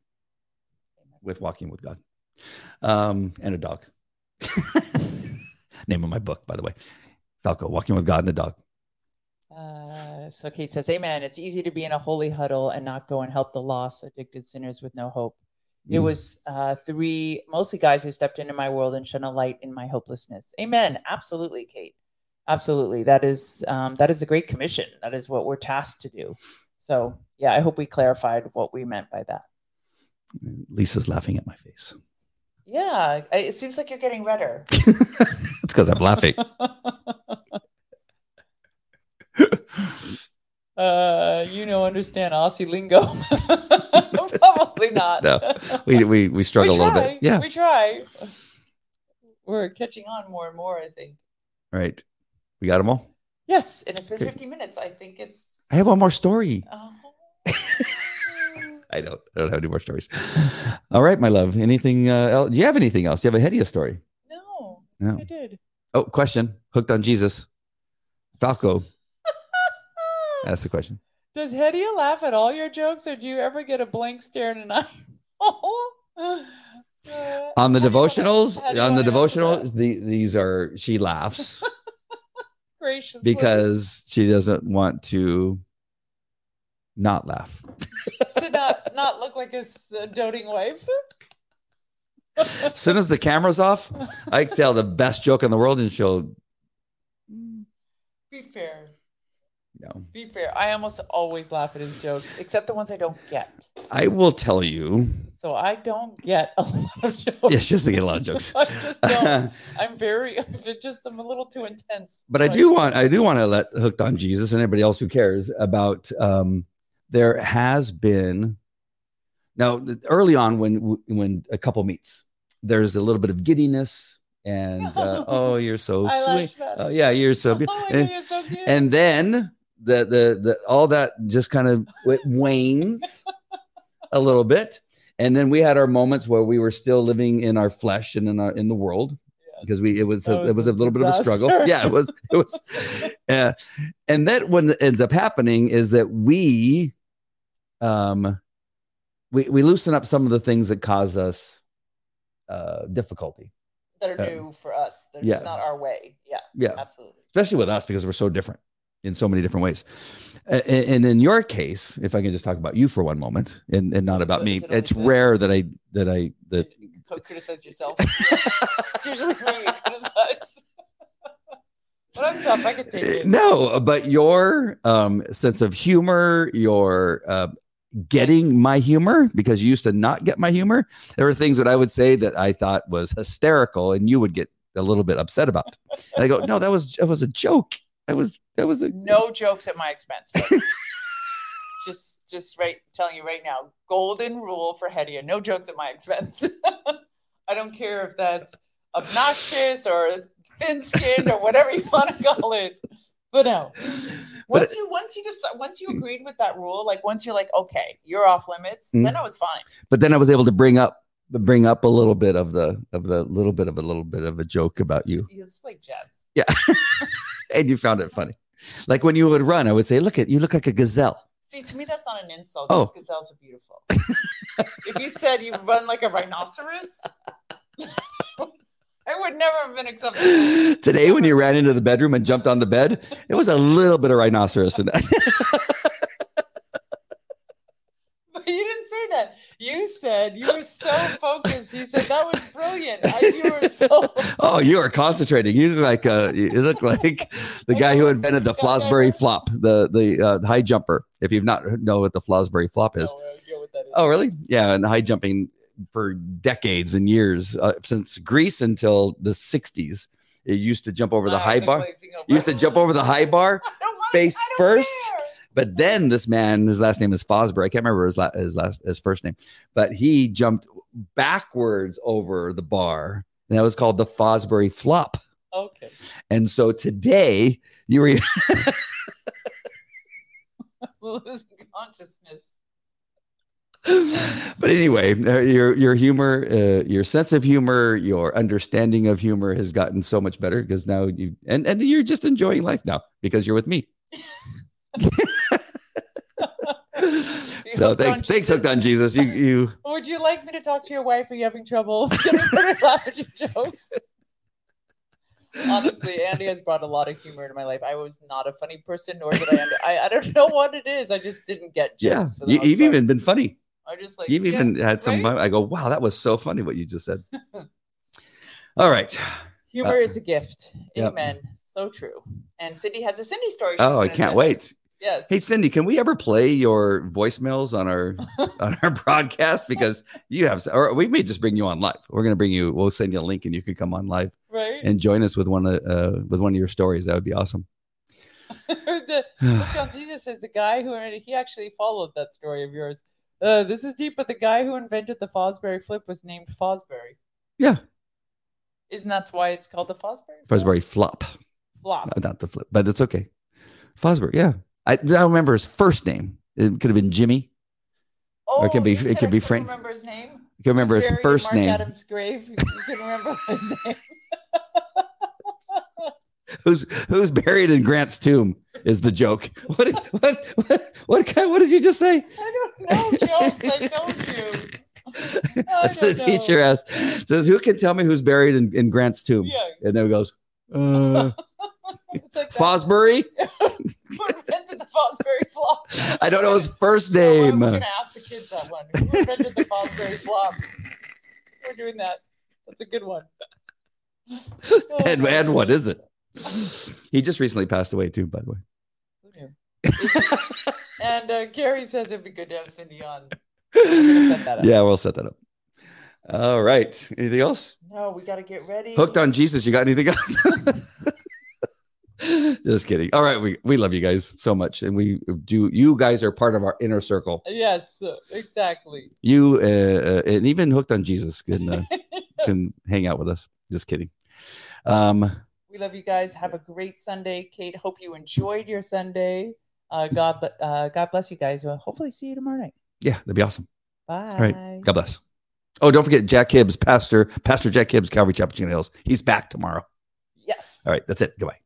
with walking with God, um, and a dog. Name of my book, by the way, Falco, Walking with God and a Dog. Uh, so Kate says, Amen. It's easy to be in a holy huddle and not go and help the lost, addicted sinners with no hope. It Mm. was uh, three, mostly guys who stepped into my world and shone a light in my hopelessness. Amen. Absolutely, Kate. Absolutely. That is um, that is a great commission. That is what we're tasked to do. So yeah, I hope we clarified what we meant by that. Lisa's laughing at my face. Yeah, it seems like you're getting redder. it's because I'm laughing. uh, you know, understand Aussie lingo? Probably not. No, We we we struggle we a little bit. Yeah, we try. We're catching on more and more. I think. right. We got them all. Yes, and it's been Okay. 50 minutes. I think it's. I have one more story. Oh. I don't. I don't have any more stories. All right, my love. Anything? Uh, else? Do you have anything else? Do you have a Hedieh story? no, No. I did. Oh, question. Hooked on Jesus. Falco. That's the question. Does Hedieh laugh at all your jokes, or do you ever get a blank stare and an eye? Uh, On the how do you wanna- devotionals, how do you on the wanna devotional, the, these are she laughs graciously because she doesn't want to not laugh. to not not look like a doting wife? As soon as the camera's off, I can tell the best joke in the world, and she'll. Be fair. No, Be fair. I almost always laugh at his jokes, except the ones I don't get. I will tell you. So I don't get a lot of jokes. Yeah, she doesn't get a lot of jokes. I just don't. I'm very. I'm just. I'm a little too intense. but I do want I do want to let hooked on Jesus and anybody else who cares about um there has been now early on when when a couple meets there's a little bit of giddiness and uh, oh you're so sweet. oh yeah you're so Oh good. My and, you're so cute. and then the the the all that just kind of it wanes a little bit. And then we had our moments where we were still living in our flesh and in our in the world because we it was a, was it was a little bit of a struggle. Yeah it was it was uh, and that what ends up happening is that we um we we loosen up some of the things that cause us uh difficulty that are uh, new for us. They're yeah. just not our way. Yeah, yeah absolutely. especially with us because we're so different in so many different ways A- a- and in your case if i can just talk about you for one moment and, and not about me it it's rare that i that i that criticize yourself. it's usually me you criticize. but I'm tough. I can take it. no but your um sense of humor your uh getting my humor because you used to not get my humor there were things that i would say that i thought was hysterical and you would get a little bit upset about and i go no that was that was a joke that was that was a No jokes at my expense. just, just right, telling you right now, golden rule for Hedieh: no jokes at my expense. I don't care if that's obnoxious or thin-skinned or whatever you want to call it. But no, But once you once you just once you hmm. agreed with that rule, like once you're like, okay, you're off limits, hmm. then I was fine. but then i was able to bring up bring up a little bit of the of the little bit of a little bit of a joke about you It's like jabs. Yeah. and you found it funny like when you would run i would say look at you look like a gazelle See, to me, that's not an insult. Oh. Gazelles are beautiful. if you said you run like a rhinoceros, I would never have been acceptable. Today, when you ran into the bedroom and jumped on the bed, it was a little bit of rhinoceros in it. But you didn't say that. You said you were so focused. You said that was brilliant. I, you were so. oh, you are concentrating. You look like uh, you look like the guy who invented the Fosbury flop, the the uh, high jumper. If you've not know what the Fosbury flop is, No, I don't know what that is. oh really? Yeah, and high jumping for decades and years uh, since Greece until the '60s. It used to jump over the high bar. used to jump over the high bar, I don't wanna- face first. care. But then this man, his last name is Fosbury. I can't remember his, la- his last his first name, but he jumped backwards over the bar, and that was called the Fosbury flop. Okay. And so today, you were Losing consciousness. But anyway, uh, your your humor, uh, your sense of humor, your understanding of humor has gotten so much better because now you and and you're just enjoying life now because you're with me. so thanks, thanks, hooked on Jesus. You you Would you like me to talk to your wife? Are you having trouble to laugh at your jokes? Honestly, Andy has brought a lot of humor into my life. I was not a funny person, nor did I. Under, I, I don't know what it is. I just didn't get jokes. yeah, you, you've part. even been funny. I just like You've yeah, even had some. right? I go, wow, that was so funny what you just said. All right. humor is a gift. yep. Amen. So true. And Cindy has a Cindy story. Oh, I can't wait. us. Yes. Hey Cindy, can we ever play your voicemails on our on our broadcast? Because you have, or we may just bring you on live. We're going to bring you. We'll send you a link, and you can come on live right. and join us with one of uh, with one of your stories. That would be awesome. the, Jesus says the guy who he actually followed that story of yours. Uh, this is deep, but the guy who invented the Fosbury flip was named Fosbury. Yeah. Isn't that why it's called the Fosbury? flip? Fosbury flop, flop. Uh, not the flip, but it's okay. Fosbury, yeah. I, I don't remember his first name. It could have been Jimmy. Oh, it could be- it said could be Frank- Remember his name? I can remember his first name. Adams' grave. You can remember his name. Who's who's buried in Grant's tomb is the joke. What did, what what what, kind, what did you just say? I don't know jokes. I told you. I That's the teacher know. asked. Says, who can tell me who's buried in, in Grant's tomb? Yeah. And then he goes, uh, like. Fosbury. The Fosbury flop? I don't know his first No, I'm name. gonna ask the kids that one. Who invented the Fosbury flop? We're doing that. That's a good one. Oh, and, and what is it? He just recently passed away too, by the way. And uh, Gary says it'd be good to have Cindy on. set that up. yeah, we'll set that up. All right. Anything else? No, we got to get ready. Hooked on Jesus. You got anything else? Just kidding. All right, we we love you guys so much, and we do. You guys are part of our inner circle. Yes, uh, exactly. You uh, uh, and even hooked on Jesus can uh, can hang out with us. Just kidding. Um, We love you guys. Have a great Sunday, Kate. Hope you enjoyed your Sunday. Uh, God, uh, God bless you guys. Well, hopefully, see you tomorrow night. yeah, that'd be awesome. Bye. right. God bless. Oh, don't forget Jack Hibbs, Pastor Pastor Jack Hibbs, Calvary Chapel Chino Hills. He's back tomorrow. Yes. All right, that's it. Goodbye.